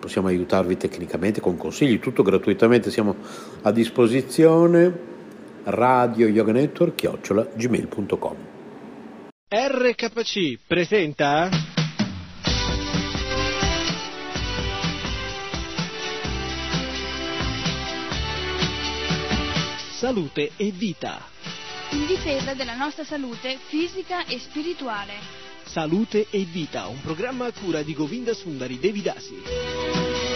possiamo aiutarvi tecnicamente con consigli, tutto gratuitamente, siamo a disposizione. Radio yoga network chiocciola gmail.com RKC presenta Salute e vita. In difesa della nostra salute fisica e spirituale Salute e vita, un programma a cura di Govinda Sundari Devidasi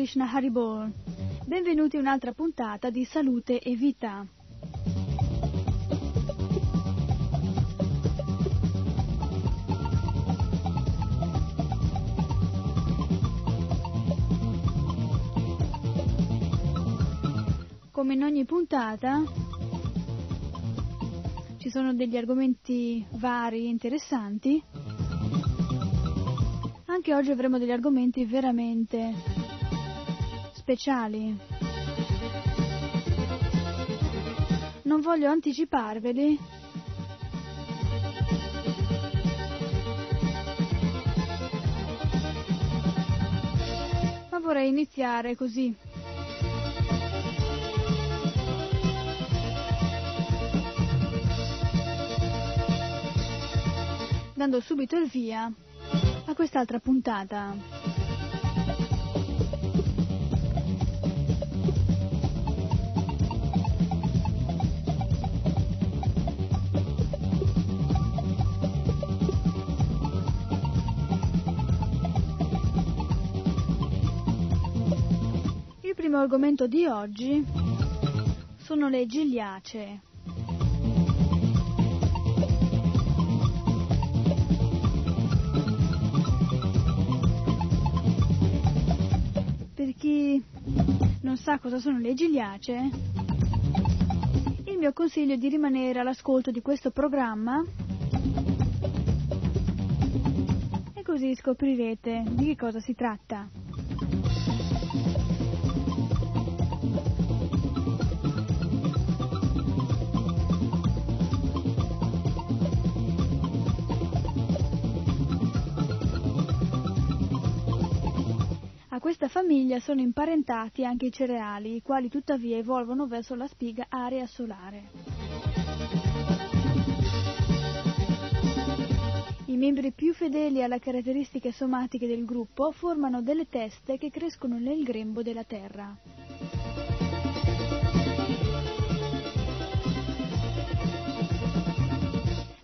Krishna Haribol. Benvenuti a un'altra puntata di Salute e Vita. Come in ogni puntata ci sono degli argomenti vari e interessanti. Anche oggi avremo degli argomenti veramente speciali. Non voglio anticiparveli. Ma vorrei iniziare così. dando subito il via a quest'altra puntata. Primo argomento di oggi sono le gigliacee. Per chi non sa cosa sono le gigliacee, il mio consiglio è di rimanere all'ascolto di questo programma e così scoprirete di che cosa si tratta. A questa famiglia sono imparentati anche i cereali, i quali tuttavia evolvono verso la spiga area solare. I membri più fedeli alle caratteristiche somatiche del gruppo formano delle teste che crescono nel grembo della terra.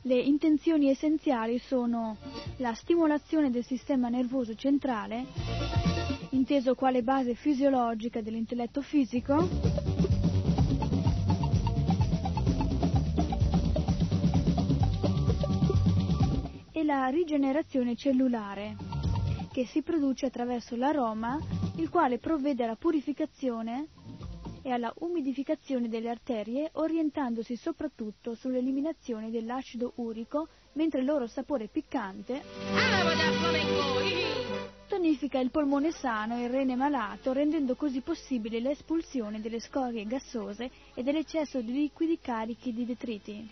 Le intenzioni essenziali sono la stimolazione del sistema nervoso centrale, inteso quale base fisiologica dell'intelletto fisico, e la rigenerazione cellulare, che si produce attraverso l'aroma, il quale provvede alla purificazione e alla umidificazione delle arterie, orientandosi soprattutto sull'eliminazione dell'acido urico, mentre il loro sapore piccante tonifica il polmone sano e il rene malato, rendendo così possibile l'espulsione delle scorie gassose e dell'eccesso di liquidi carichi di detriti.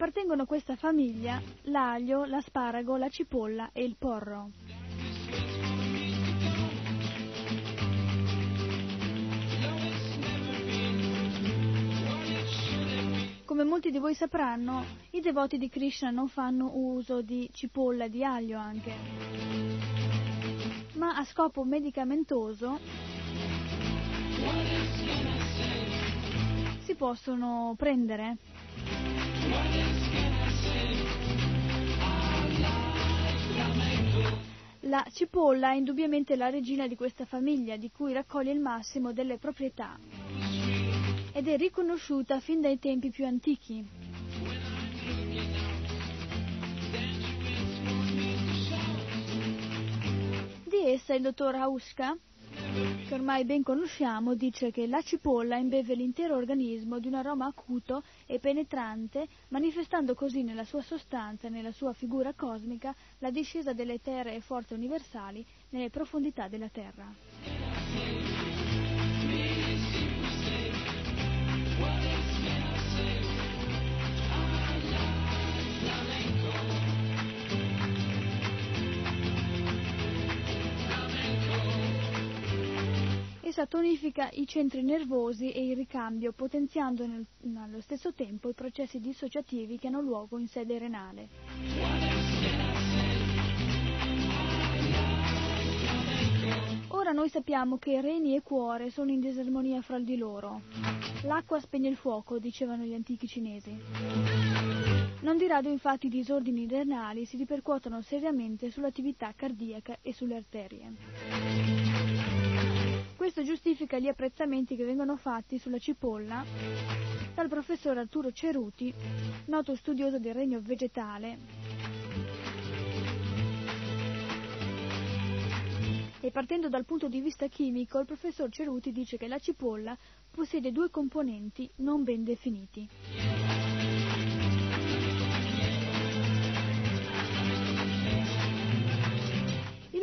Appartengono a questa famiglia l'aglio, l'asparago, la cipolla e il porro. Come molti di voi sapranno, i devoti di Krishna non fanno uso di cipolla e di aglio anche, ma a scopo medicamentoso si possono prendere La cipolla è indubbiamente la regina di questa famiglia, di cui raccoglie il massimo delle proprietà ed è riconosciuta fin dai tempi più antichi. Di essa il dottor Hauska, che ormai ben conosciamo, dice che la cipolla imbeve l'intero organismo di un aroma acuto e penetrante, manifestando così nella sua sostanza e nella sua figura cosmica la discesa delle eteree forze universali nelle profondità della Terra. Essa tonifica i centri nervosi e il ricambio, potenziando allo stesso tempo i processi dissociativi che hanno luogo in sede renale. Ora noi sappiamo che reni e cuore sono in disarmonia fra di loro. L'acqua spegne il fuoco, dicevano gli antichi cinesi. Non di rado infatti i disordini renali si ripercuotono seriamente sull'attività cardiaca e sulle arterie. Questo giustifica gli apprezzamenti che vengono fatti sulla cipolla dal professor Arturo Ceruti, noto studioso del regno vegetale. E partendo dal punto di vista chimico, il professor Ceruti dice che la cipolla possiede due componenti non ben definiti.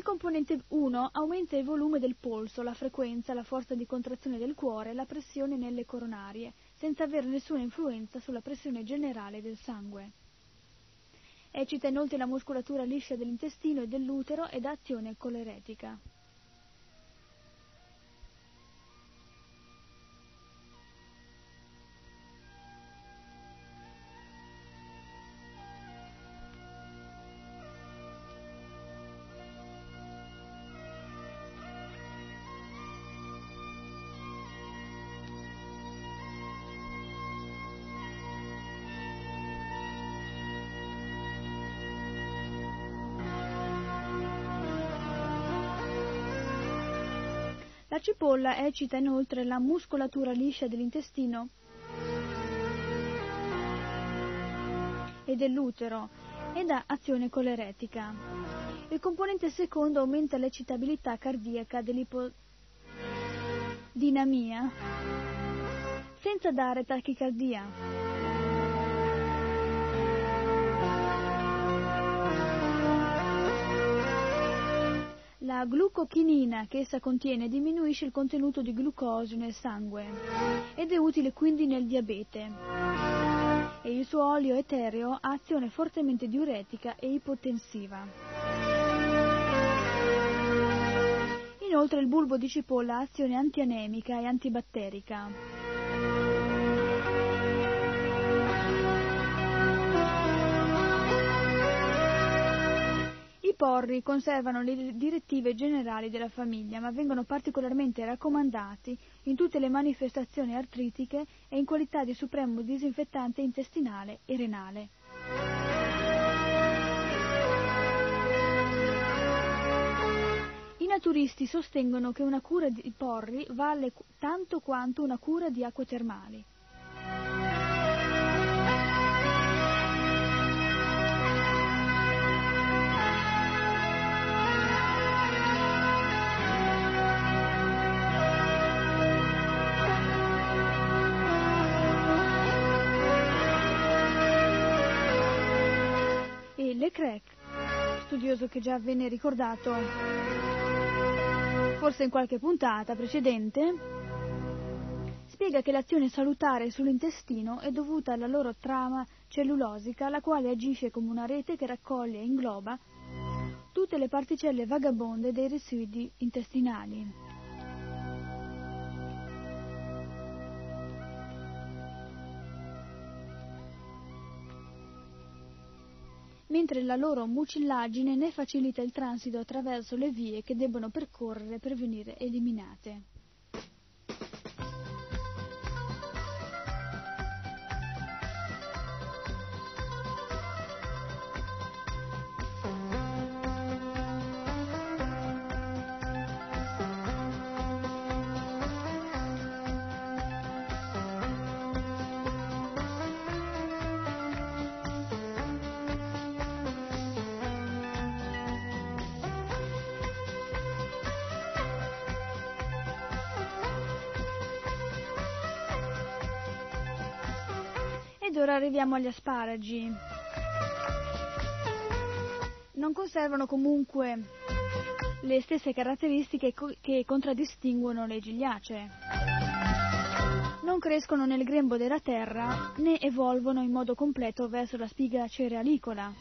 Componente 1 aumenta il volume del polso, la frequenza, la forza di contrazione del cuore e la pressione nelle coronarie, senza avere nessuna influenza sulla pressione generale del sangue. Eccita inoltre la muscolatura liscia dell'intestino e dell'utero ed ha azione coleretica. Cipolla eccita inoltre la muscolatura liscia dell'intestino e dell'utero ed ha azione coleretica. Il componente secondo aumenta l'eccitabilità cardiaca dell'ipodinamia senza dare tachicardia. La glucochinina che essa contiene diminuisce il contenuto di glucosio nel sangue ed è utile quindi nel diabete. E il suo olio etereo ha azione fortemente diuretica e ipotensiva. Inoltre il bulbo di cipolla ha azione antianemica e antibatterica. Porri conservano le direttive generali della famiglia, ma vengono particolarmente raccomandati in tutte le manifestazioni artritiche e in qualità di supremo disinfettante intestinale e renale. I naturisti sostengono che una cura di porri vale tanto quanto una cura di acque termali. Studioso che già venne ricordato forse in qualche puntata precedente, spiega che l'azione salutare sull'intestino è dovuta alla loro trama cellulosica, la quale agisce come una rete che raccoglie e ingloba tutte le particelle vagabonde dei residui intestinali. Mentre la loro mucillagine ne facilita il transito attraverso le vie che debbono percorrere per venire eliminate. Ed ora arriviamo agli asparagi. Non conservano comunque le stesse caratteristiche che contraddistinguono le gigliacee. Non crescono nel grembo della terra né evolvono in modo completo verso la spiga cerealicola.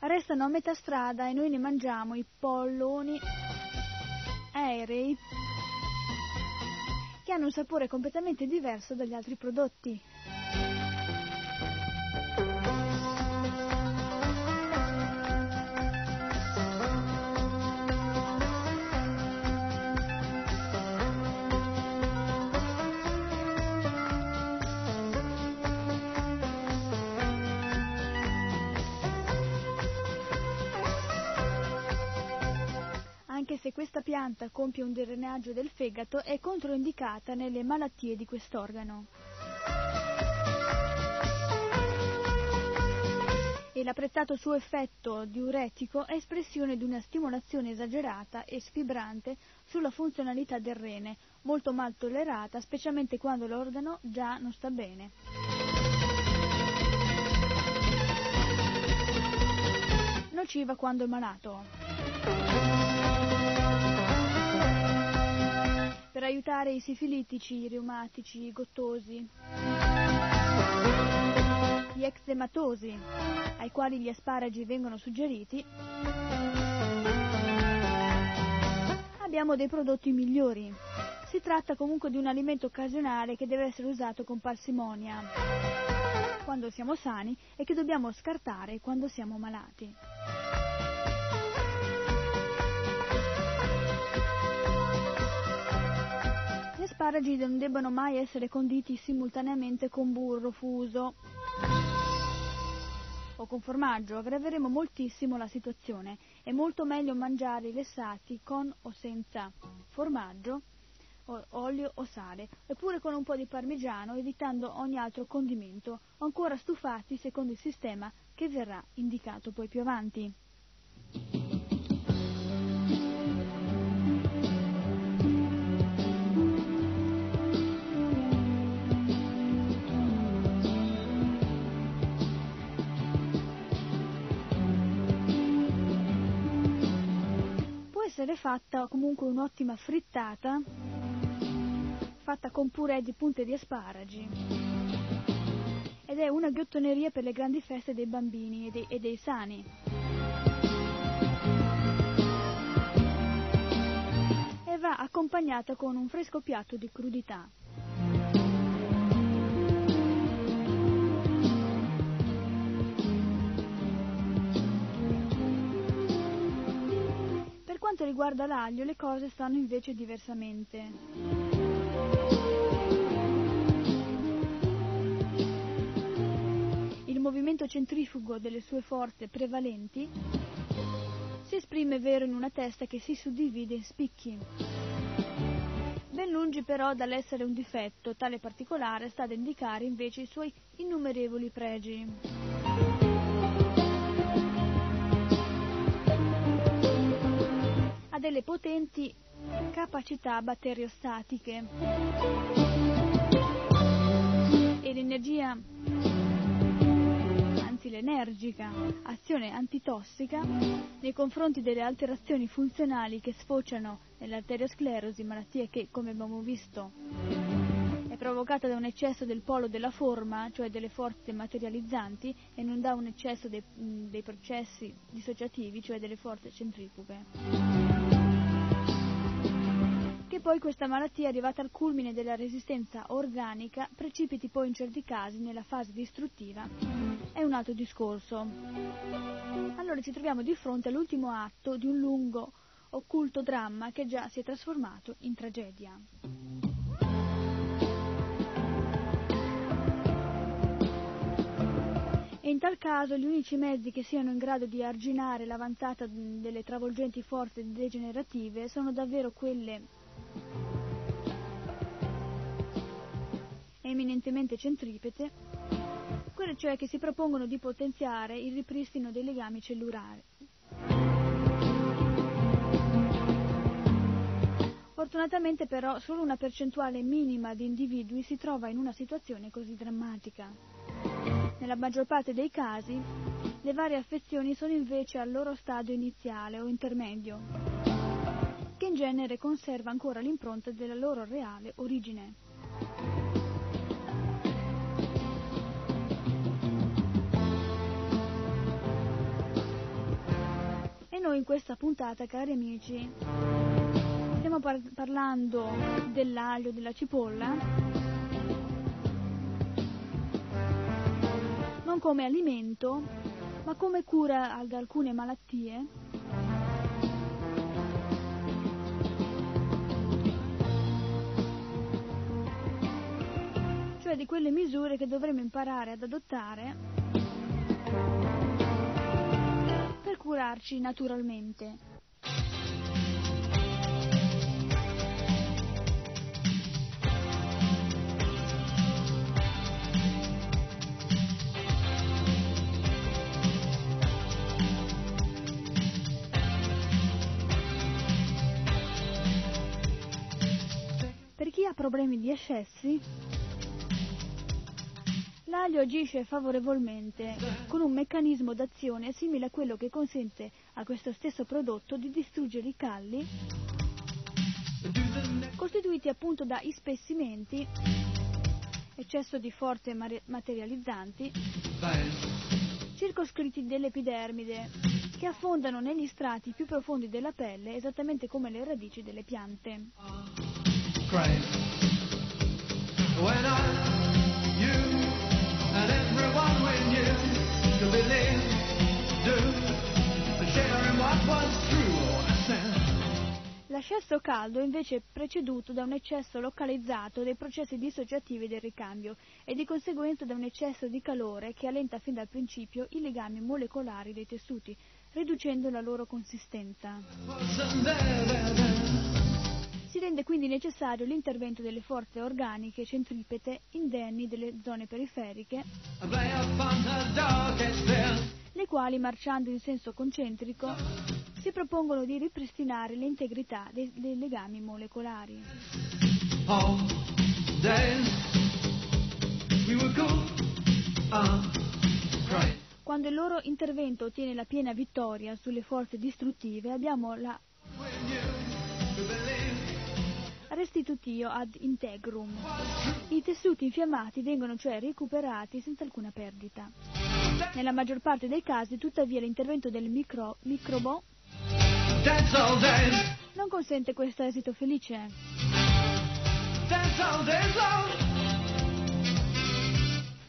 Restano a metà strada e noi ne mangiamo i polloni aerei che hanno un sapore completamente diverso dagli altri prodotti. Questa pianta compie un drenaggio del fegato, è controindicata nelle malattie di quest'organo. E l'apprezzato suo effetto diuretico è espressione di una stimolazione esagerata e sfibrante sulla funzionalità del rene, molto mal tollerata, specialmente quando l'organo già non sta bene. Nociva quando è malato. Per aiutare i sifilitici, i reumatici, i gottosi, gli eczematosi, ai quali gli asparagi vengono suggeriti, abbiamo dei prodotti migliori. Si tratta comunque di un alimento occasionale che deve essere usato con parsimonia quando siamo sani e che dobbiamo scartare quando siamo malati. Asparagi non debbono mai essere conditi simultaneamente con burro fuso o con formaggio, aggraveremo moltissimo la situazione. È molto meglio mangiare i lessati con o senza formaggio, o olio o sale, eppure con un po' di parmigiano, evitando ogni altro condimento, ancora stufati secondo il sistema che verrà indicato poi più avanti. Essere fatta comunque un'ottima frittata fatta con purè di punte di asparagi ed è una ghiottoneria per le grandi feste dei bambini e dei, e dei sani. E va accompagnata con un fresco piatto di crudità. Quanto riguarda l'aglio le cose stanno invece diversamente. Il movimento centrifugo delle sue forze prevalenti si esprime vero in una testa che si suddivide in spicchi. Ben lungi però dall'essere un difetto, tale particolare sta ad indicare invece i suoi innumerevoli pregi. Delle potenti capacità batteriostatiche. E l'energia, anzi l'energica azione antitossica nei confronti delle alterazioni funzionali che sfociano nell'arteriosclerosi, malattie che, come abbiamo visto, è provocata da un eccesso del polo della forma, cioè delle forze materializzanti, e non da un eccesso dei, dei processi dissociativi, cioè delle forze centrifughe che poi questa malattia, arrivata al culmine della resistenza organica, precipiti poi in certi casi nella fase distruttiva, è un altro discorso. Allora ci troviamo di fronte all'ultimo atto di un lungo, occulto dramma che già si è trasformato in tragedia. E in tal caso gli unici mezzi che siano in grado di arginare l'avanzata delle travolgenti forze degenerative sono davvero quelle eminentemente centripete, quelle cioè che si propongono di potenziare il ripristino dei legami cellulari. Fortunatamente però solo una percentuale minima di individui si trova in una situazione così drammatica. Nella maggior parte dei casi le varie affezioni sono invece al loro stadio iniziale o intermedio, che in genere conserva ancora l'impronta della loro reale origine. Noi in questa puntata, cari amici, stiamo par- parlando dell'aglio, della cipolla, non come alimento, ma come cura ad alcune malattie. Cioè di quelle misure che dovremmo imparare ad adottare curarci naturalmente. Per chi ha problemi di eccessi, l'aglio agisce favorevolmente con un meccanismo d'azione simile a quello che consente a questo stesso prodotto di distruggere i calli costituiti appunto da ispessimenti, eccesso di forze materializzanti, circoscritti dell'epidermide, che affondano negli strati più profondi della pelle, esattamente come le radici delle piante. L'eccesso caldo è invece preceduto da un eccesso localizzato dei processi dissociativi del ricambio e di conseguenza da un eccesso di calore che allenta fin dal principio i legami molecolari dei tessuti, riducendo la loro consistenza. Si rende quindi necessario l'intervento delle forze organiche centripete indenni delle zone periferiche, Le quali, marciando in senso concentrico, si propongono di ripristinare l'integrità dei, dei legami molecolari. Christ. Quando il loro intervento ottiene la piena vittoria sulle forze distruttive, abbiamo la restitutio ad integrum. I tessuti infiammati vengono cioè recuperati senza alcuna perdita. Nella maggior parte dei casi, tuttavia, l'intervento del micro- microbo non consente questo esito felice.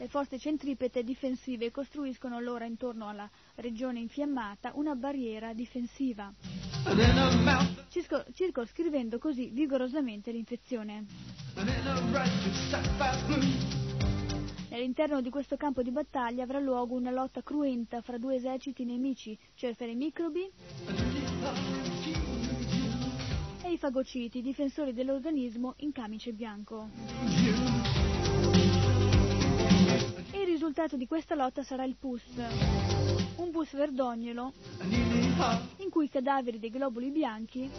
Le forze centripete difensive costruiscono allora intorno alla regione infiammata una barriera difensiva, circoscrivendo così vigorosamente l'infezione. and in a rush to sapphire blue. Nell'interno di questo campo di battaglia avrà luogo una lotta cruenta fra due eserciti nemici, cioè fra i microbi e i fagociti, difensori dell'organismo in camice bianco. Risultato di questa lotta sarà il pus, un pus verdognolo in cui i cadaveri dei globuli bianchi,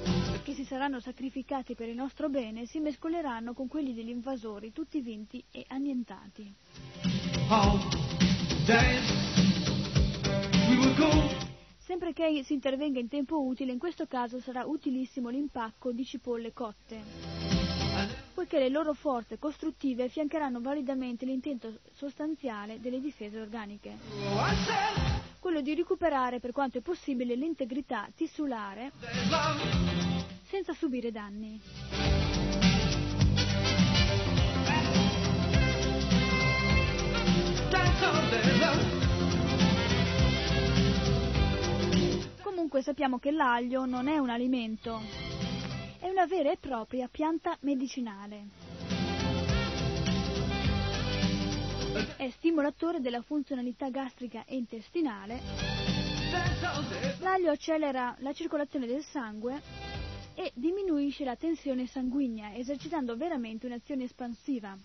che si saranno sacrificati per il nostro bene, si mescoleranno con quelli degli invasori, tutti vinti e annientati. Sempre che si intervenga in tempo utile, in questo caso sarà utilissimo l'impacco di cipolle cotte, poiché le loro forze costruttive affiancheranno validamente l'intento sostanziale delle difese organiche, quello di recuperare per quanto è possibile l'integrità tissulare senza subire danni. Comunque sappiamo che l'aglio non è un alimento, è una vera e propria pianta medicinale. È stimolatore della funzionalità gastrica e intestinale. L'aglio accelera la circolazione del sangue e diminuisce la tensione sanguigna, esercitando veramente un'azione espansiva.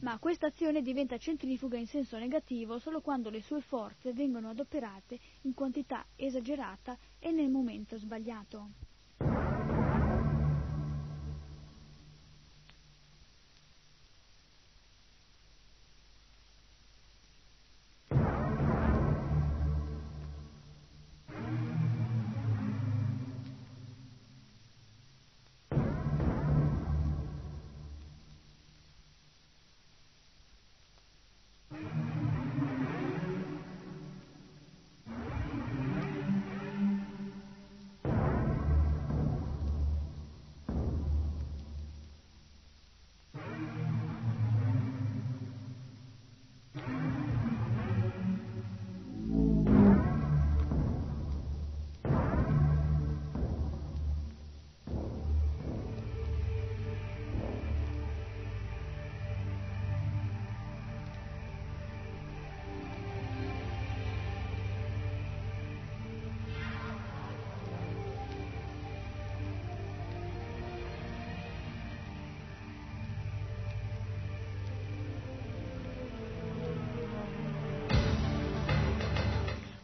Ma questa azione diventa centrifuga in senso negativo solo quando le sue forze vengono adoperate in quantità esagerata e nel momento sbagliato.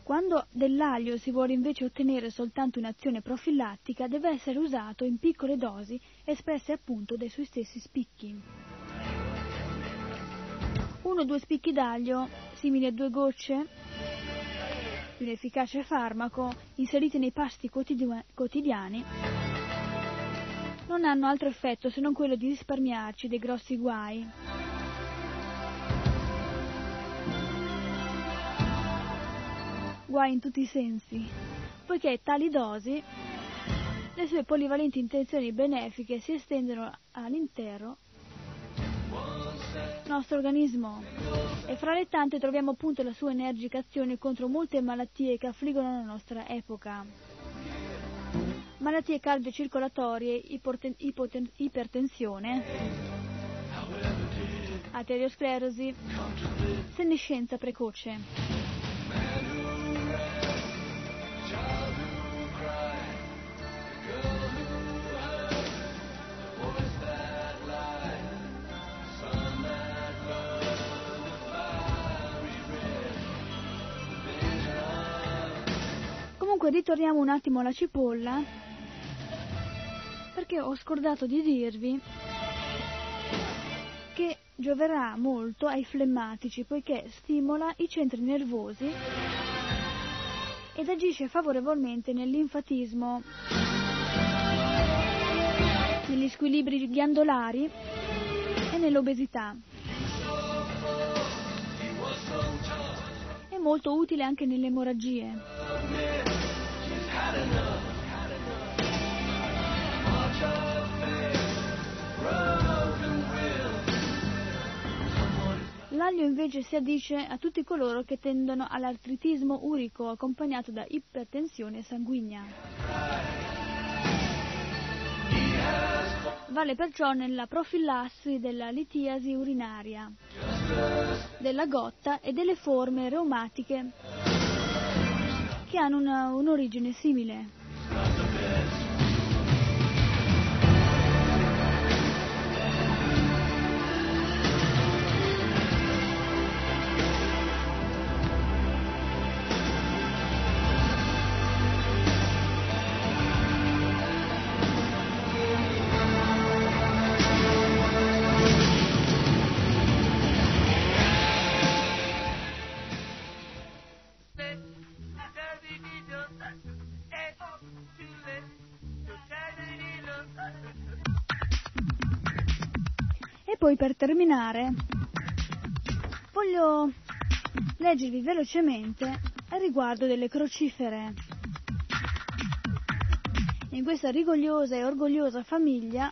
Quando dell'aglio si vuole invece ottenere soltanto un'azione profilattica, deve essere usato in piccole dosi espresse appunto dai suoi stessi spicchi. Uno o due spicchi d'aglio, simili a due gocce di un efficace farmaco, inseriti nei pasti quotidiani, non hanno altro effetto se non quello di risparmiarci dei grossi guai. Guai in tutti i sensi, poiché tali dosi, le sue polivalenti intenzioni benefiche si estendono all'intero nostro organismo e fra le tante troviamo appunto la sua energica azione contro molte malattie che affliggono la nostra epoca. Malattie cardiocircolatorie, ipoten- ipoten- ipertensione, arteriosclerosi, senescenza precoce. Comunque ritorniamo un attimo alla cipolla, perché ho scordato di dirvi che gioverà molto ai flemmatici, poiché stimola i centri nervosi ed agisce favorevolmente nel linfatismo, negli squilibri ghiandolari e nell'obesità. È molto utile anche nelle emorragie. L'aglio invece si addice a tutti coloro che tendono all'artritismo urico accompagnato da ipertensione sanguigna. Vale perciò nella profilassi della litiasi urinaria, della gotta e delle forme reumatiche che hanno una, un'origine simile. Poi per terminare voglio leggervi velocemente riguardo delle crocifere. In questa rigogliosa e orgogliosa famiglia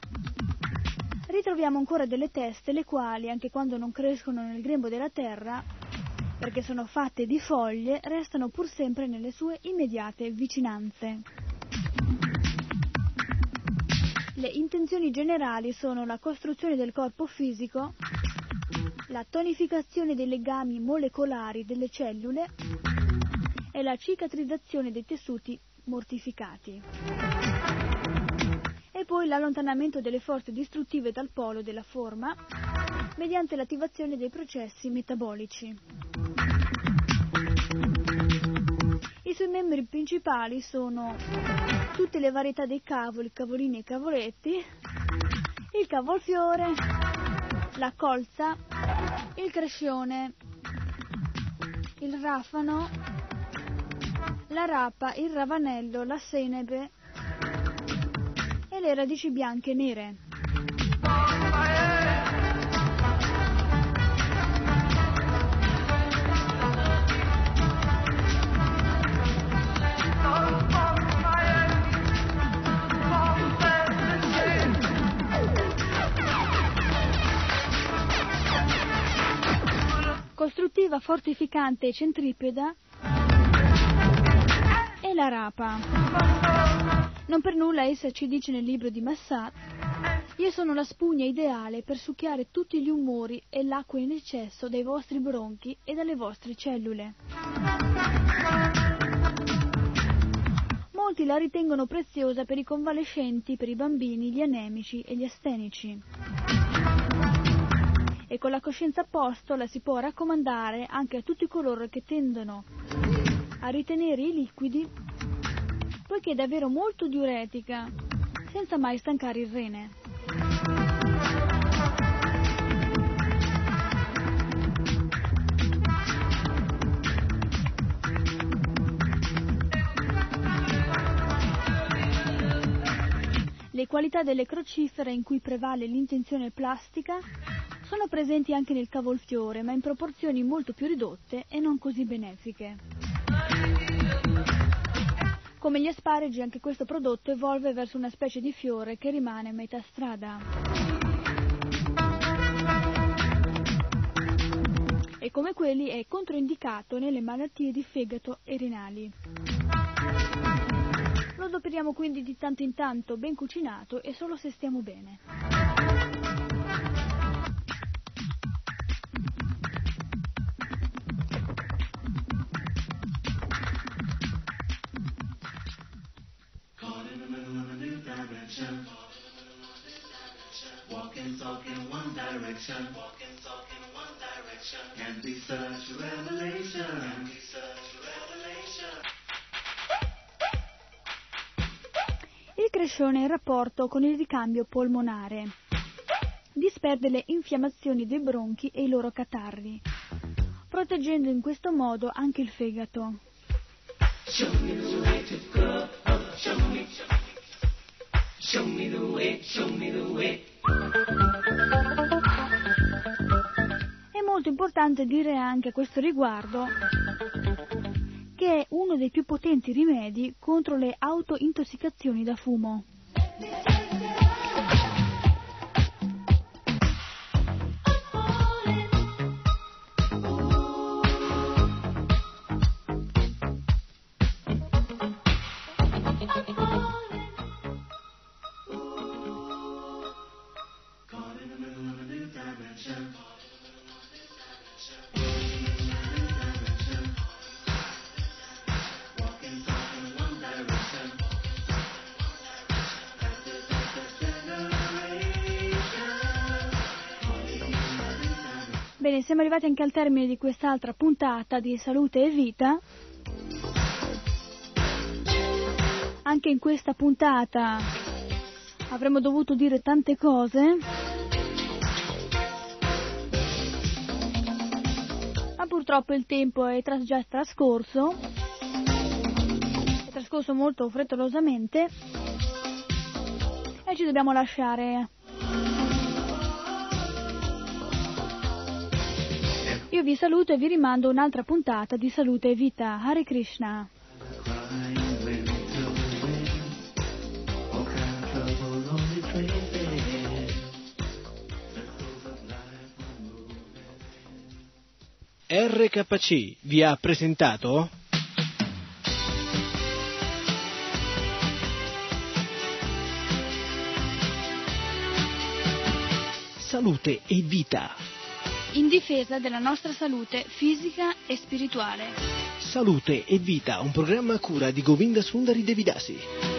ritroviamo ancora delle teste le quali, anche quando non crescono nel grembo della terra, perché sono fatte di foglie, restano pur sempre nelle sue immediate vicinanze. Le intenzioni generali sono la costruzione del corpo fisico, la tonificazione dei legami molecolari delle cellule e la cicatrizzazione dei tessuti mortificati. E poi l'allontanamento delle forze distruttive dal polo della forma mediante l'attivazione dei processi metabolici. I suoi membri principali sono tutte le varietà dei cavoli, cavolini e cavoletti, il cavolfiore, la colza, il crescione, il rafano, la rapa, il ravanello, la senepe e le radici bianche e nere. Costruttiva, fortificante e centripeda è la rapa. Non per nulla essa ci dice nel libro di Massat io sono la spugna ideale per succhiare tutti gli umori e l'acqua in eccesso dai vostri bronchi e dalle vostre cellule. Molti la ritengono preziosa per i convalescenti, per i bambini, gli anemici e gli astenici e con la coscienza a posto la si può raccomandare anche a tutti coloro che tendono a ritenere i liquidi poiché è davvero molto diuretica, senza mai stancare il rene. Le qualità delle crocifere in cui prevale l'intenzione plastica sono presenti anche nel cavolfiore, ma in proporzioni molto più ridotte e non così benefiche. Come gli asparagi, anche questo prodotto evolve verso una specie di fiore che rimane a metà strada. E come quelli è controindicato nelle malattie di fegato e renali. Lo adoperiamo quindi di tanto in tanto, ben cucinato e solo se stiamo bene. Direction. Walking, talking one direction. Can be such a revelation. Can be such a revelation. Il crescione è in rapporto con il ricambio polmonare. Disperde le infiammazioni dei bronchi e i loro catarri, proteggendo in questo modo anche il fegato. Show me the way to go. Oh, show me. Show me the way. Molto importante dire anche a questo riguardo che è uno dei più potenti rimedi contro le autointossicazioni da fumo. Siamo arrivati anche al termine di quest'altra puntata di Salute e Vita. Anche in questa puntata avremmo dovuto dire tante cose. Ma purtroppo il tempo è tras- già trascorso. È trascorso molto frettolosamente. E ci dobbiamo lasciare. Io vi saluto e vi rimando un'altra puntata di Salute e Vita. Hare Krishna. RKC vi ha presentato Salute e Vita. In difesa della nostra salute fisica e spirituale. Salute e Vita, un programma a cura di Govinda Sundari Devidasi.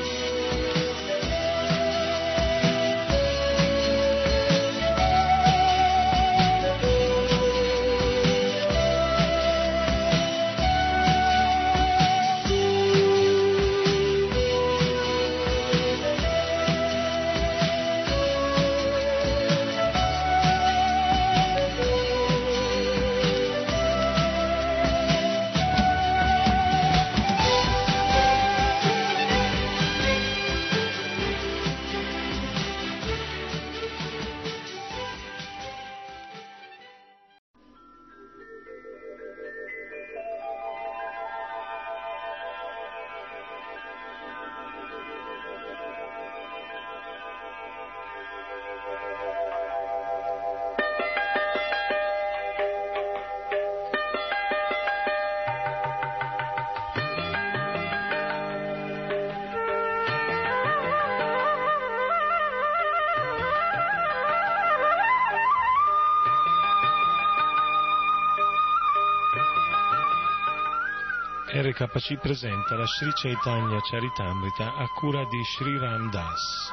RKC presenta la Sri Chaitanya Charitamrita a cura di Sri Ram Das.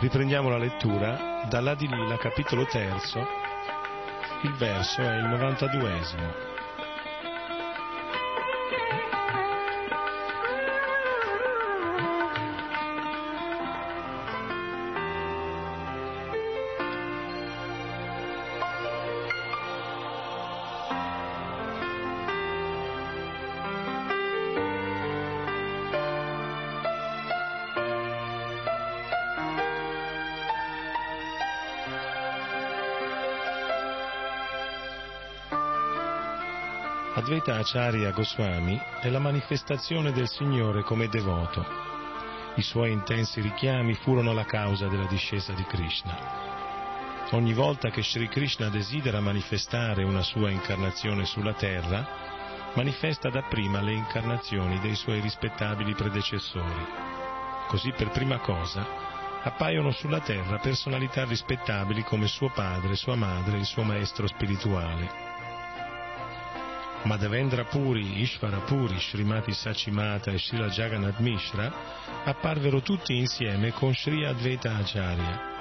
Riprendiamo la lettura dall'Adilila capitolo 3, il verso è il 92esimo. Advaita Acharya Goswami è la manifestazione del Signore come devoto. I suoi intensi richiami furono la causa della discesa di Krishna. Ogni volta che Sri Krishna desidera manifestare una sua incarnazione sulla terra, manifesta dapprima le incarnazioni dei suoi rispettabili predecessori. Così per prima cosa appaiono sulla terra personalità rispettabili come suo padre, sua madre e il suo maestro spirituale. Madhavendra Puri, Ishvara Puri, Srimati Sachimata e Srila Jagannath Mishra apparvero tutti insieme con Sri Advaita Acharya.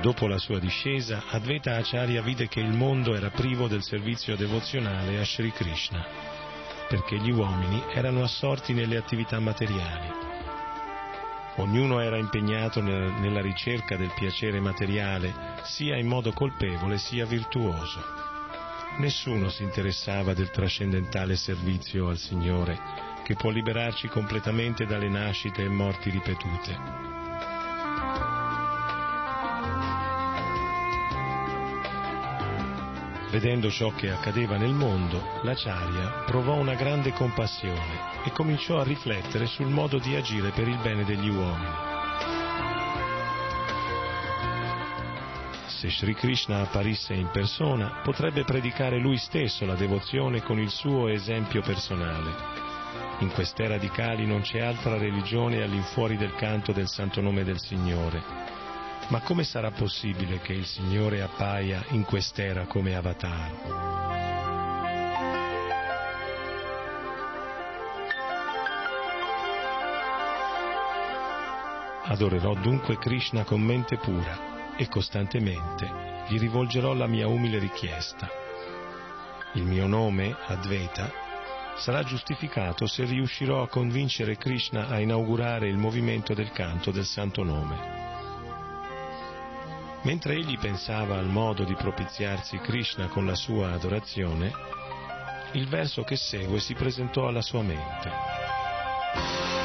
Dopo la sua discesa, Advaita Acharya vide che il mondo era privo del servizio devozionale a Sri Krishna, perché gli uomini erano assorti nelle attività materiali. Ognuno era impegnato nella ricerca del piacere materiale, sia in modo colpevole sia virtuoso. Nessuno si interessava del trascendentale servizio al Signore che può liberarci completamente dalle nascite e morti ripetute. Vedendo ciò che accadeva nel mondo, l'Acharya provò una grande compassione e cominciò a riflettere sul modo di agire per il bene degli uomini. Se Sri Krishna apparisse in persona, potrebbe predicare lui stesso la devozione con il suo esempio personale. In quest'era di Kali non c'è altra religione all'infuori del canto del santo nome del Signore. Ma come sarà possibile che il Signore appaia in quest'era come avatar? Adorerò dunque Krishna con mente pura e costantemente gli rivolgerò la mia umile richiesta. Il mio nome, Advaita, sarà giustificato se riuscirò a convincere Krishna a inaugurare il movimento del canto del santo nome. Mentre egli pensava al modo di propiziarsi Krishna con la sua adorazione, il verso che segue si presentò alla sua mente.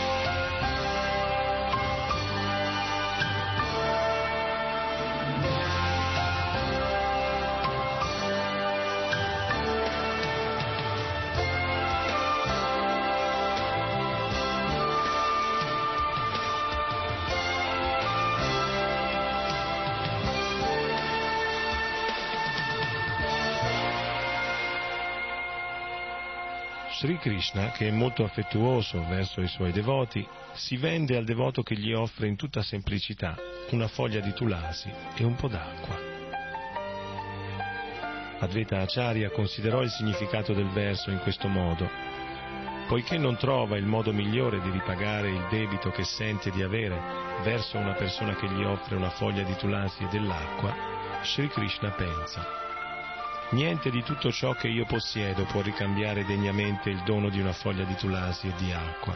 Krishna, che è molto affettuoso verso i suoi devoti, si vende al devoto che gli offre in tutta semplicità una foglia di tulasi e un po' d'acqua. Advaita Acharya considerò il significato del verso in questo modo. Poiché non trova il modo migliore di ripagare il debito che sente di avere verso una persona che gli offre una foglia di tulasi e dell'acqua, Sri Krishna pensa Niente di tutto ciò che io possiedo può ricambiare degnamente il dono di una foglia di tulasi e di acqua.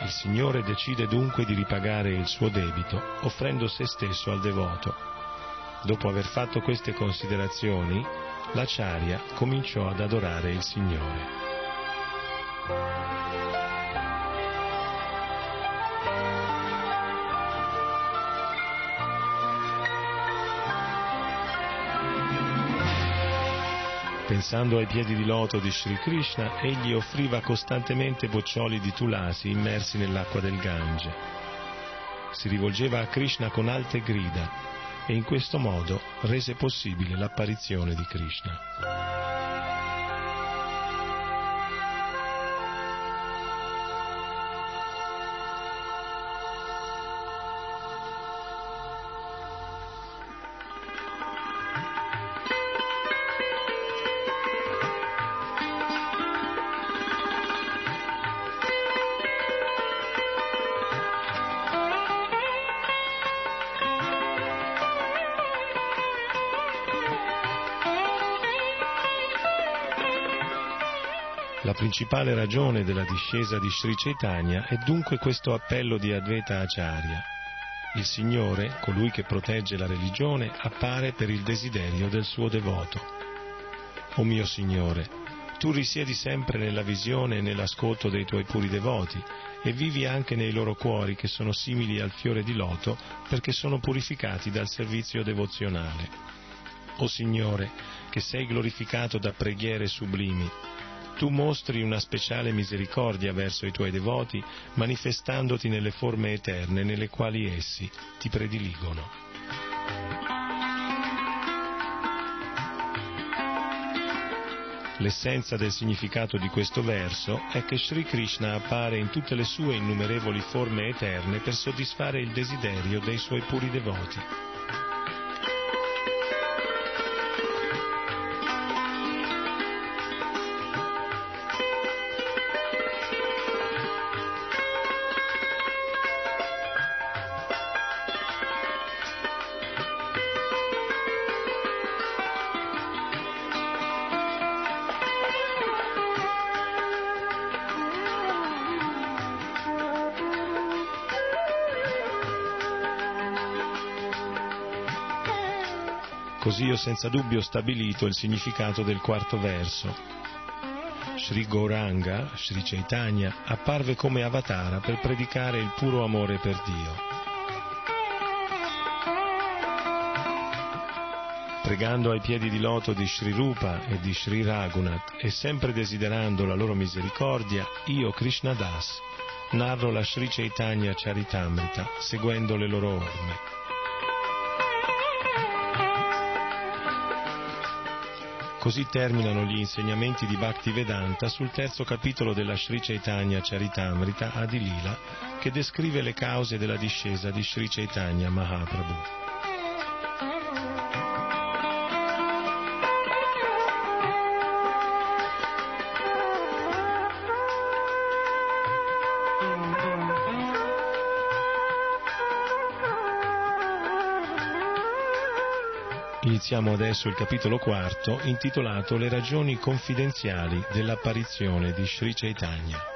Il Signore decide dunque di ripagare il suo debito offrendo se stesso al devoto. Dopo aver fatto queste considerazioni, l'acciaria cominciò ad adorare il Signore. Pensando ai piedi di loto di Sri Krishna, egli offriva costantemente boccioli di tulasi immersi nell'acqua del Gange. Si rivolgeva a Krishna con alte grida e in questo modo rese possibile l'apparizione di Krishna. Principale ragione della discesa di Sri Chaitanya è dunque questo appello di Advaita Acharya. Il Signore, colui che protegge la religione, appare per il desiderio del suo devoto. O mio Signore, tu risiedi sempre nella visione e nell'ascolto dei tuoi puri devoti e vivi anche nei loro cuori che sono simili al fiore di loto perché sono purificati dal servizio devozionale. O Signore, che sei glorificato da preghiere sublimi, tu mostri una speciale misericordia verso i tuoi devoti, manifestandoti nelle forme eterne nelle quali essi ti prediligono. L'essenza del significato di questo verso è che Sri Krishna appare in tutte le sue innumerevoli forme eterne per soddisfare il desiderio dei suoi puri devoti. Ho senza dubbio stabilito il significato del quarto verso. Sri Gauranga, Sri Chaitanya, apparve come avatara per predicare il puro amore per Dio. Pregando ai piedi di loto di Sri Rupa e di Sri Raghunath e sempre desiderando la loro misericordia, io, Krishna Das, narro la Sri Chaitanya Charitamrita seguendo le loro orme. Così terminano gli insegnamenti di Bhaktivedanta sul terzo capitolo della Sri Chaitanya Charitamrita Adilila, che descrive le cause della discesa di Sri Chaitanya Mahaprabhu. Iniziamo adesso il capitolo quarto intitolato Le ragioni confidenziali dell'apparizione di Sri Chaitanya.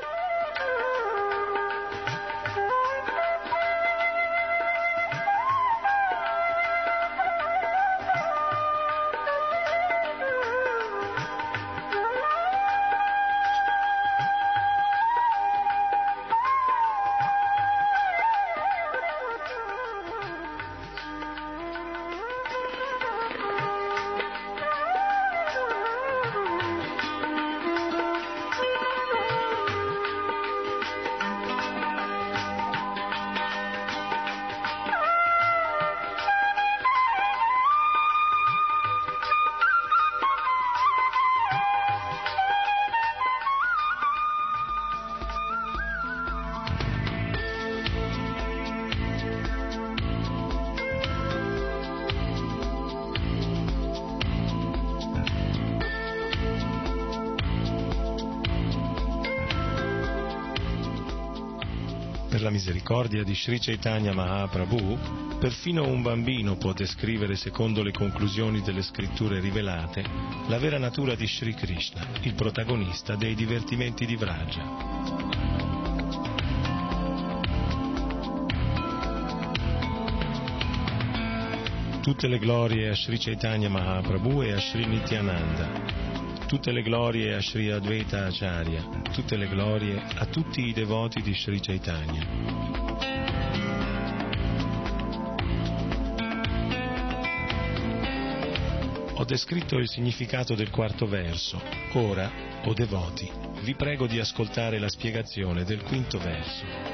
Per la misericordia di Sri Chaitanya Mahaprabhu, perfino un bambino può descrivere secondo le conclusioni delle scritture rivelate la vera natura di Sri Krishna, il protagonista dei divertimenti di Vraja. Tutte le glorie a Sri Chaitanya Mahaprabhu e a Sri Nityananda, tutte le glorie a Sri Advaita Acharya, tutte le glorie a tutti i devoti di Sri Chaitanya. Ho descritto il significato del quarto verso. Ora, o devoti, vi prego di ascoltare la spiegazione del quinto verso.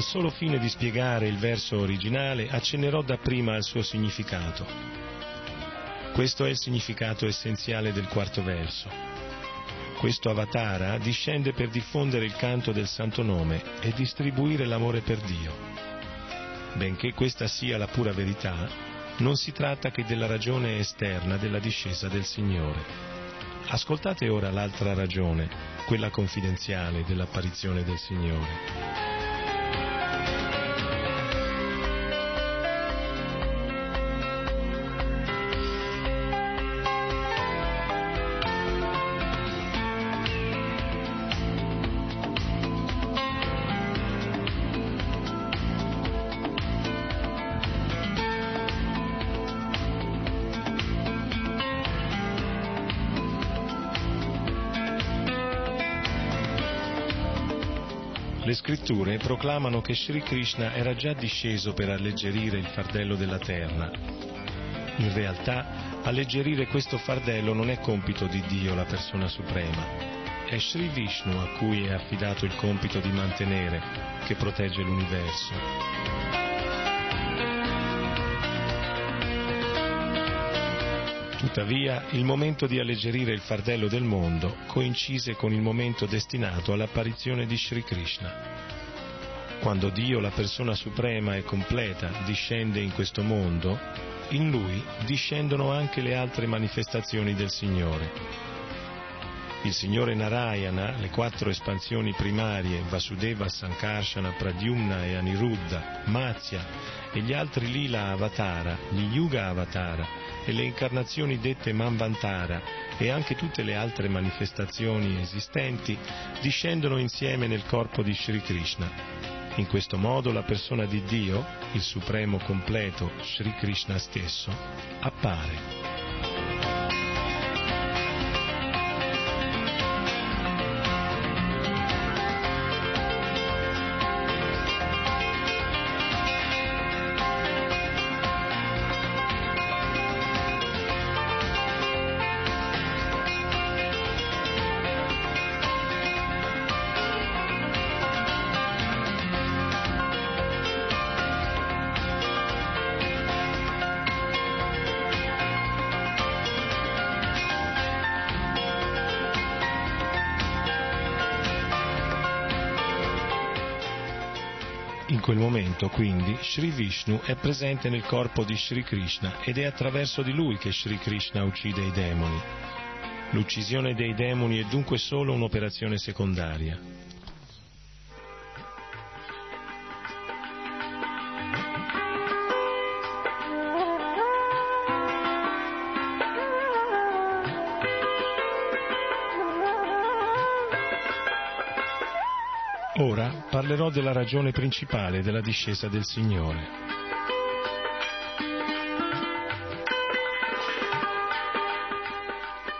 Al solo fine di spiegare il verso originale, accennerò dapprima al suo significato. Questo è il significato essenziale del quarto verso. Questo avatara discende per diffondere il canto del santo nome e distribuire l'amore per Dio. Benché questa sia la pura verità, non si tratta che della ragione esterna della discesa del Signore. Ascoltate ora l'altra ragione, quella confidenziale dell'apparizione del Signore. Scritture proclamano che Sri Krishna era già disceso per alleggerire il fardello della terra. In realtà, alleggerire questo fardello non è compito di Dio, la persona suprema. È Sri Vishnu a cui è affidato il compito di mantenere, che protegge l'universo. Tuttavia, il momento di alleggerire il fardello del mondo coincise con il momento destinato all'apparizione di Sri Krishna. Quando Dio, la persona suprema e completa, discende in questo mondo, in lui discendono anche le altre manifestazioni del Signore. Il Signore Narayana, le quattro espansioni primarie, Vasudeva, Sankarsana, Pradyumna e Aniruddha, Matsya e gli altri Lila Avatara, gli Yuga Avatara e le incarnazioni dette Manvantara e anche tutte le altre manifestazioni esistenti discendono insieme nel corpo di Sri Krishna. In questo modo la persona di Dio, il supremo completo Sri Krishna stesso, appare. Quel momento, quindi, Sri Vishnu è presente nel corpo di Sri Krishna ed è attraverso di lui che Sri Krishna uccide i demoni. L'uccisione dei demoni è dunque solo un'operazione secondaria. Parlerò della ragione principale della discesa del Signore.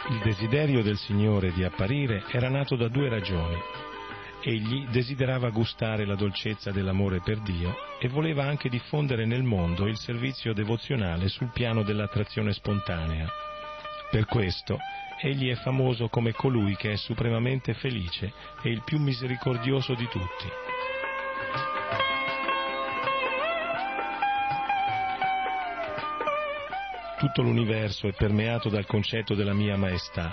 Il desiderio del Signore di apparire era nato da due ragioni. Egli desiderava gustare la dolcezza dell'amore per Dio e voleva anche diffondere nel mondo il servizio devozionale sul piano dell'attrazione spontanea. Per questo egli è famoso come colui che è supremamente felice e il più misericordioso di tutti. Tutto l'universo è permeato dal concetto della mia maestà,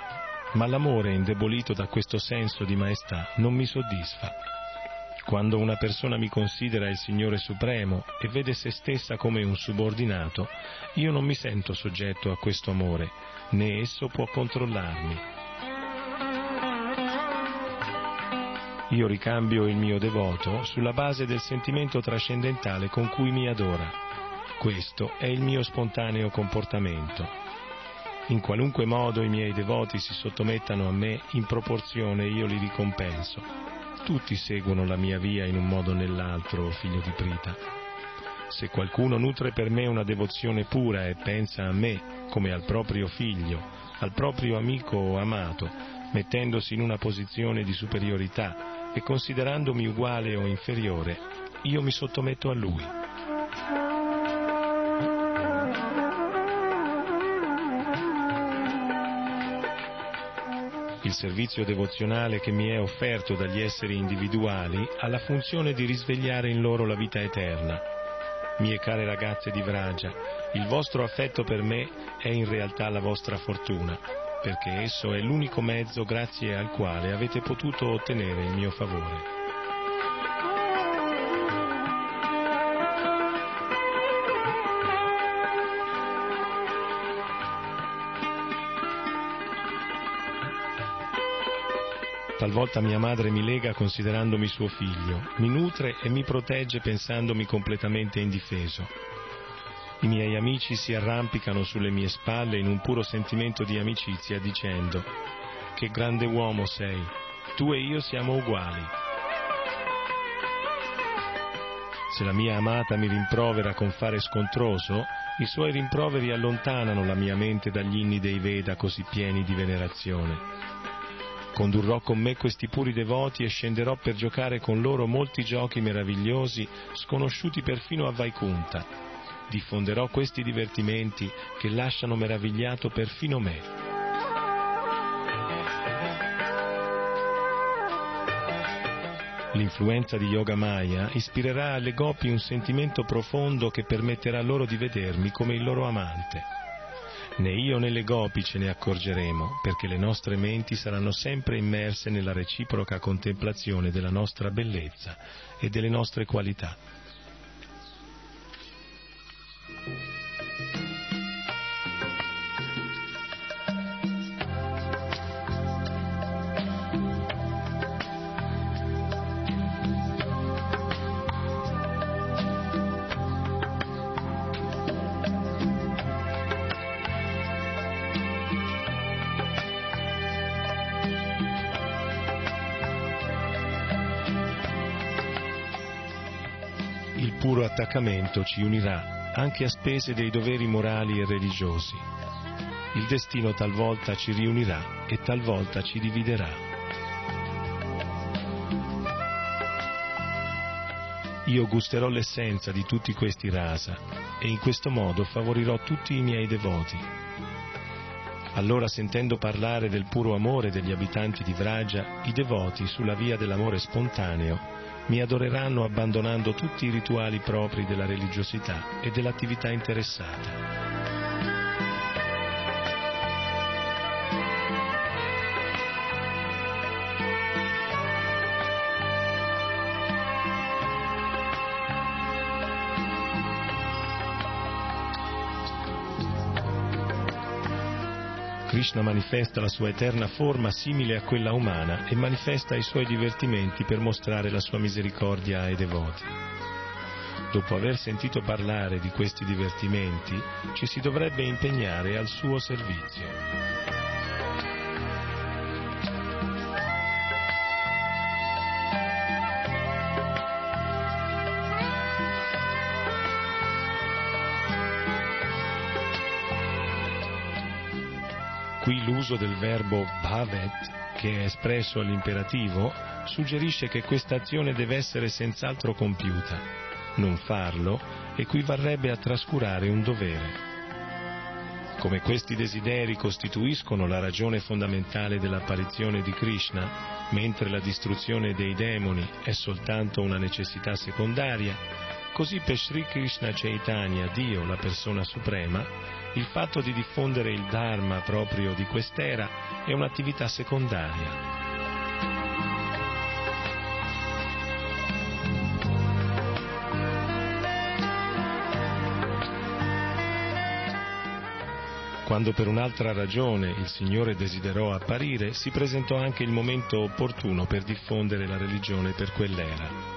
ma l'amore indebolito da questo senso di maestà non mi soddisfa. Quando una persona mi considera il Signore Supremo e vede se stessa come un subordinato, io non mi sento soggetto a questo amore, né esso può controllarmi. Io ricambio il mio devoto sulla base del sentimento trascendentale con cui mi adora. Questo è il mio spontaneo comportamento. In qualunque modo i miei devoti si sottomettano a me, in proporzione io li ricompenso. Tutti seguono la mia via in un modo o nell'altro, figlio di Prita. Se qualcuno nutre per me una devozione pura e pensa a me come al proprio figlio, al proprio amico o amato, mettendosi in una posizione di superiorità e considerandomi uguale o inferiore, io mi sottometto a lui. Il servizio devozionale che mi è offerto dagli esseri individuali ha la funzione di risvegliare in loro la vita eterna. Mie care ragazze di Vragia, il vostro affetto per me è in realtà la vostra fortuna, perché esso è l'unico mezzo grazie al quale avete potuto ottenere il mio favore. Talvolta mia madre mi lega considerandomi suo figlio, mi nutre e mi protegge pensandomi completamente indifeso. I miei amici si arrampicano sulle mie spalle in un puro sentimento di amicizia dicendo che grande uomo sei, tu e io siamo uguali. Se la mia amata mi rimprovera con fare scontroso, i suoi rimproveri allontanano la mia mente dagli inni dei Veda così pieni di venerazione. Condurrò con me questi puri devoti e scenderò per giocare con loro molti giochi meravigliosi, sconosciuti perfino a Vaikunta. Diffonderò questi divertimenti che lasciano meravigliato perfino me. L'influenza di Yoga Maya ispirerà alle gopi un sentimento profondo che permetterà loro di vedermi come il loro amante. Né io né le gopi ce ne accorgeremo, perché le nostre menti saranno sempre immerse nella reciproca contemplazione della nostra bellezza e delle nostre qualità. Attaccamento ci unirà anche a spese dei doveri morali e religiosi. Il destino talvolta ci riunirà e talvolta ci dividerà. Io gusterò l'essenza di tutti questi rasa e in questo modo favorirò tutti i miei devoti. Allora sentendo parlare del puro amore degli abitanti di Vraja, i devoti sulla via dell'amore spontaneo mi adoreranno abbandonando tutti i rituali propri della religiosità e dell'attività interessata. Krishna manifesta la sua eterna forma simile a quella umana e manifesta i suoi divertimenti per mostrare la sua misericordia ai devoti. Dopo aver sentito parlare di questi divertimenti, ci si dovrebbe impegnare al suo servizio. L'uso del verbo bhavet, che è espresso all'imperativo, suggerisce che questa azione deve essere senz'altro compiuta. Non farlo equivarrebbe a trascurare un dovere. Come questi desideri costituiscono la ragione fondamentale dell'apparizione di Krishna, mentre la distruzione dei demoni è soltanto una necessità secondaria, così per Sri Krishna Chaitanya, Dio, la persona suprema, il fatto di diffondere il Dharma proprio di quest'era è un'attività secondaria. Quando per un'altra ragione il Signore desiderò apparire, si presentò anche il momento opportuno per diffondere la religione per quell'era.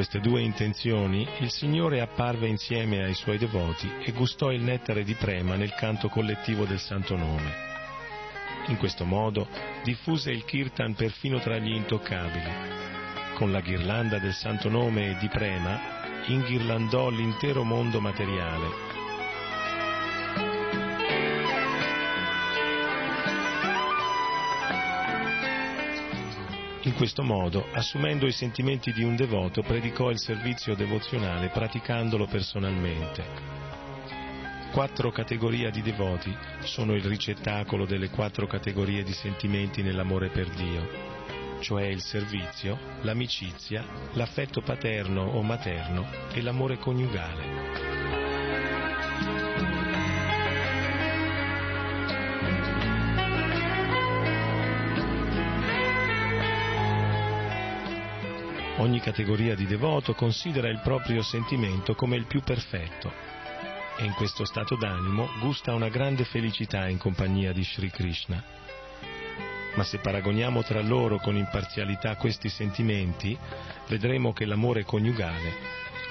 Queste due intenzioni il Signore apparve insieme ai suoi devoti e gustò il nettare di prema nel canto collettivo del Santo Nome. In questo modo diffuse il kirtan perfino tra gli intoccabili. Con la ghirlanda del Santo Nome e di prema inghirlandò l'intero mondo materiale questo modo, assumendo i sentimenti di un devoto, predicò il servizio devozionale praticandolo personalmente. Quattro categorie di devoti sono il ricettacolo delle quattro categorie di sentimenti nell'amore per Dio, cioè il servizio, l'amicizia, l'affetto paterno o materno e l'amore coniugale. Ogni categoria di devoto considera il proprio sentimento come il più perfetto e in questo stato d'animo gusta una grande felicità in compagnia di Sri Krishna. Ma se paragoniamo tra loro con imparzialità questi sentimenti, vedremo che l'amore coniugale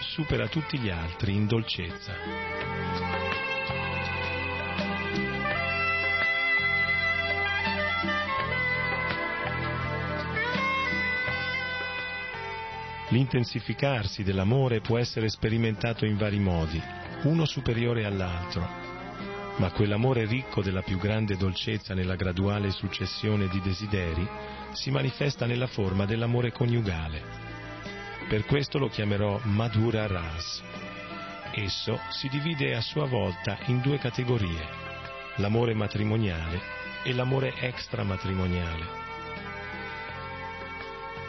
supera tutti gli altri in dolcezza. L'intensificarsi dell'amore può essere sperimentato in vari modi, uno superiore all'altro, ma quell'amore ricco della più grande dolcezza nella graduale successione di desideri si manifesta nella forma dell'amore coniugale. Per questo lo chiamerò Madhura Ras. Esso si divide a sua volta in due categorie, l'amore matrimoniale e l'amore extramatrimoniale.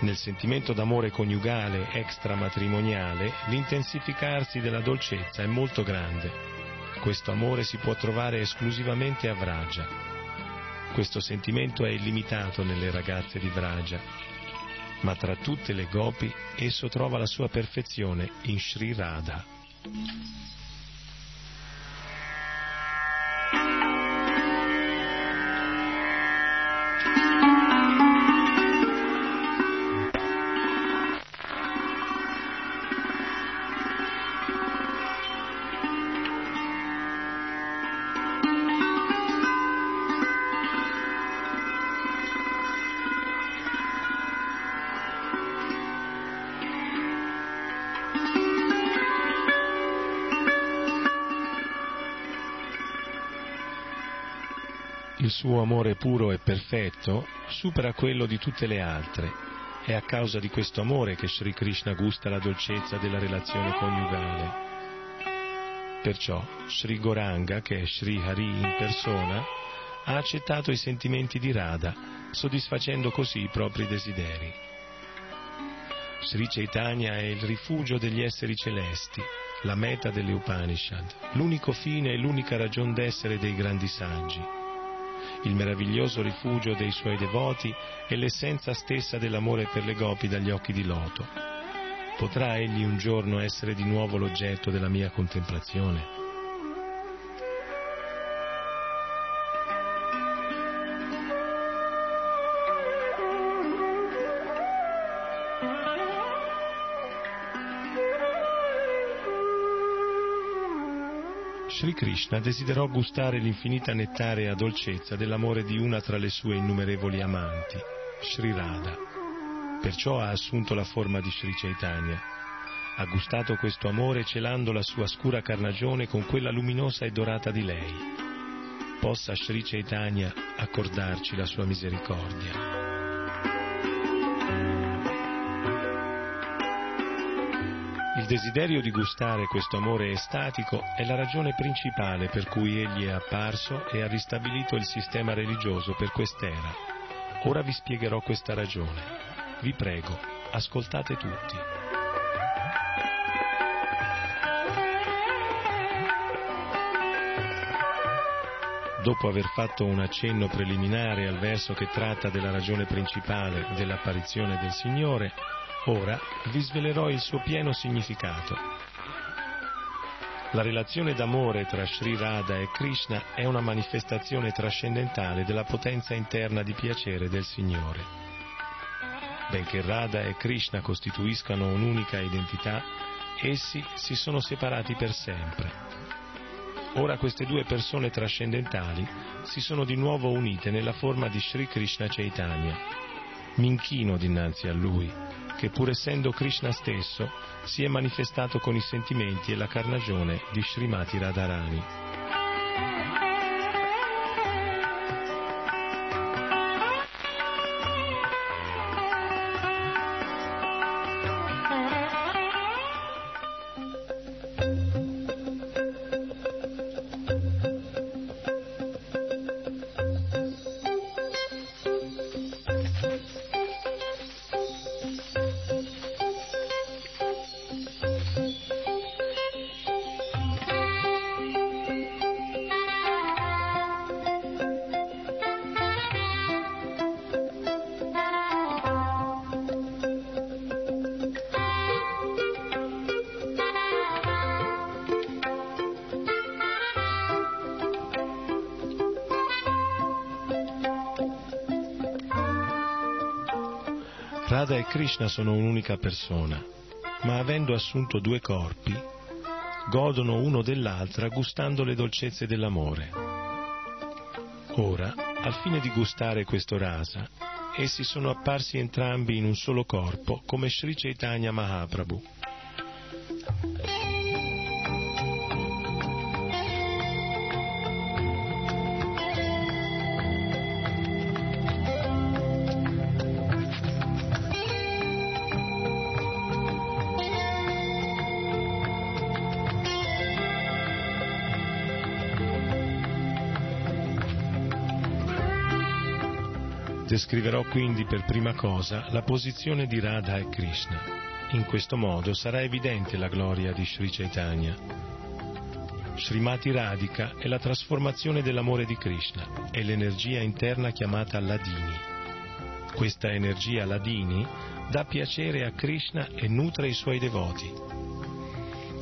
Nel sentimento d'amore coniugale extramatrimoniale l'intensificarsi della dolcezza è molto grande. Questo amore si può trovare esclusivamente a Vraja. Questo sentimento è illimitato nelle ragazze di Vraja, ma tra tutte le gopi esso trova la sua perfezione in Sri Radha. Puro e perfetto supera quello di tutte le altre. È a causa di questo amore che Sri Krishna gusta la dolcezza della relazione coniugale. Perciò Sri Goranga, che è Sri Hari in persona, ha accettato i sentimenti di Radha, soddisfacendo così i propri desideri. Sri Chaitanya è il rifugio degli esseri celesti, la meta delle Upanishad, l'unico fine e l'unica ragion d'essere dei grandi saggi il meraviglioso rifugio dei suoi devoti e l'essenza stessa dell'amore per le gopi dagli occhi di loto. Potrà egli un giorno essere di nuovo l'oggetto della mia contemplazione? Sri Krishna desiderò gustare l'infinita nettarea dolcezza dell'amore di una tra le sue innumerevoli amanti, Sri Radha. Perciò ha assunto la forma di Sri Chaitanya. Ha gustato questo amore celando la sua scura carnagione con quella luminosa e dorata di lei. Possa Sri Chaitanya accordarci la sua misericordia. Desiderio di gustare questo amore estatico è la ragione principale per cui egli è apparso e ha ristabilito il sistema religioso per quest'era. Ora vi spiegherò questa ragione. Vi prego, ascoltate tutti. Dopo aver fatto un accenno preliminare al verso che tratta della ragione principale dell'apparizione del Signore, Ora vi svelerò il suo pieno significato. La relazione d'amore tra Sri Radha e Krishna è una manifestazione trascendentale della potenza interna di piacere del Signore. Benché Radha e Krishna costituiscano un'unica identità, essi si sono separati per sempre. Ora queste due persone trascendentali si sono di nuovo unite nella forma di Sri Krishna Chaitanya. Mi inchino dinanzi a lui che pur essendo Krishna stesso si è manifestato con i sentimenti e la carnagione di Srimati Radharani. Radha e Krishna sono un'unica persona, ma avendo assunto due corpi, godono uno dell'altra gustando le dolcezze dell'amore. Ora, al fine di gustare questo rasa, essi sono apparsi entrambi in un solo corpo come Sri Chaitanya Mahaprabhu. Descriverò quindi per prima cosa la posizione di Radha e Krishna. In questo modo sarà evidente la gloria di Sri Chaitanya. Srimati Radhika è la trasformazione dell'amore di Krishna, è l'energia interna chiamata Ladini. Questa energia Ladini dà piacere a Krishna e nutre i suoi devoti.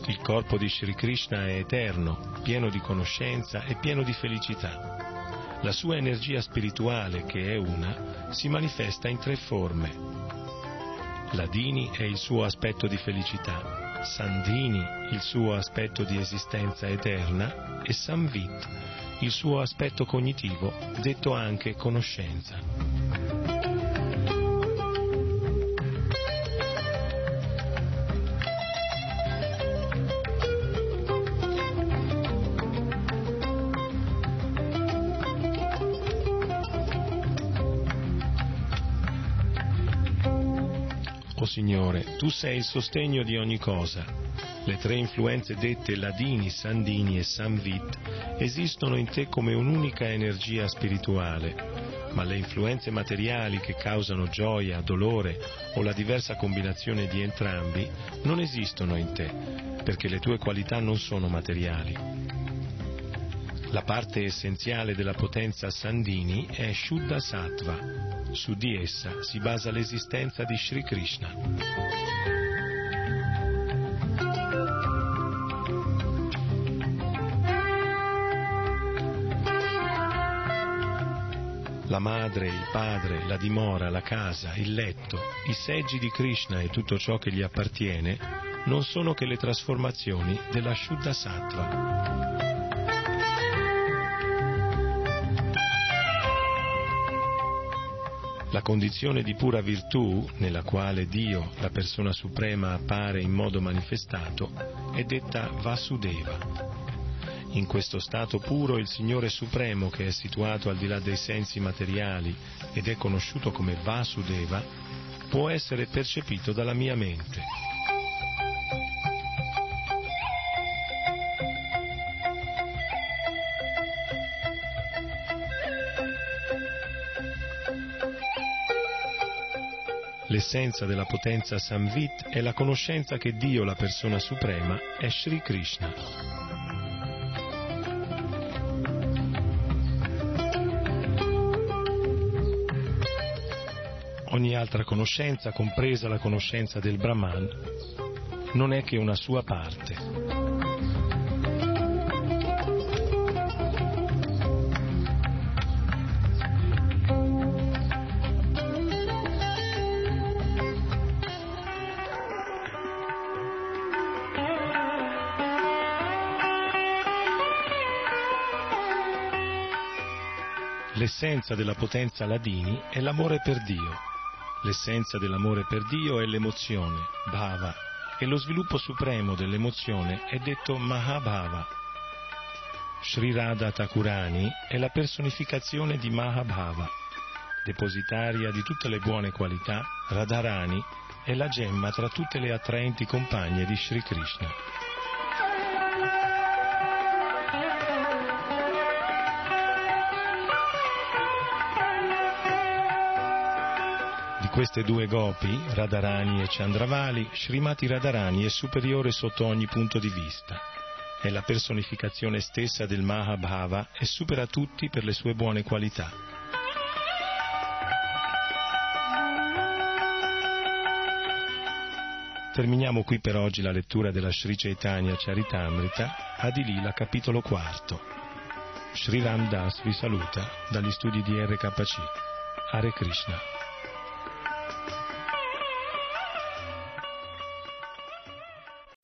Il corpo di Sri Krishna è eterno, pieno di conoscenza e pieno di felicità. La sua energia spirituale, che è una, si manifesta in tre forme. Ladini è il suo aspetto di felicità, Sandhini il suo aspetto di esistenza eterna e Samvit il suo aspetto cognitivo, detto anche conoscenza. Signore, tu sei il sostegno di ogni cosa. Le tre influenze dette Ladini, Sandini e Samvit esistono in te come un'unica energia spirituale, ma le influenze materiali che causano gioia, dolore o la diversa combinazione di entrambi non esistono in te, perché le tue qualità non sono materiali. La parte essenziale della potenza Sandini è Shuddha Sattva. Su di essa si basa l'esistenza di Sri Krishna. La madre, il padre, la dimora, la casa, il letto, i seggi di Krishna e tutto ciò che gli appartiene non sono che le trasformazioni della Shuddha Sattva. La condizione di pura virtù, nella quale Dio, la persona suprema, appare in modo manifestato, è detta Vasudeva. In questo stato puro il Signore Supremo, che è situato al di là dei sensi materiali ed è conosciuto come Vasudeva, può essere percepito dalla mia mente. L'essenza della potenza Samvit è la conoscenza che Dio, la persona suprema, è Sri Krishna. Ogni altra conoscenza, compresa la conoscenza del Brahman, non è che una sua parte. L'essenza della potenza Ladini è l'amore per Dio. L'essenza dell'amore per Dio è l'emozione, bhava, e lo sviluppo supremo dell'emozione è detto Mahabhava. Sri Radha Thakurani è la personificazione di Mahabhava. Depositaria di tutte le buone qualità, Radharani è la gemma tra tutte le attraenti compagne di Sri Krishna. Queste due gopi, Radharani e Chandravali, Srimati Radharani è superiore sotto ogni punto di vista. È la personificazione stessa del Mahabhava e supera tutti per le sue buone qualità. Terminiamo qui per oggi la lettura della Sri Chaitanya Charitamrita, Adilila capitolo quarto. Sri Ram Das vi saluta dagli studi di RKC. Hare Krishna.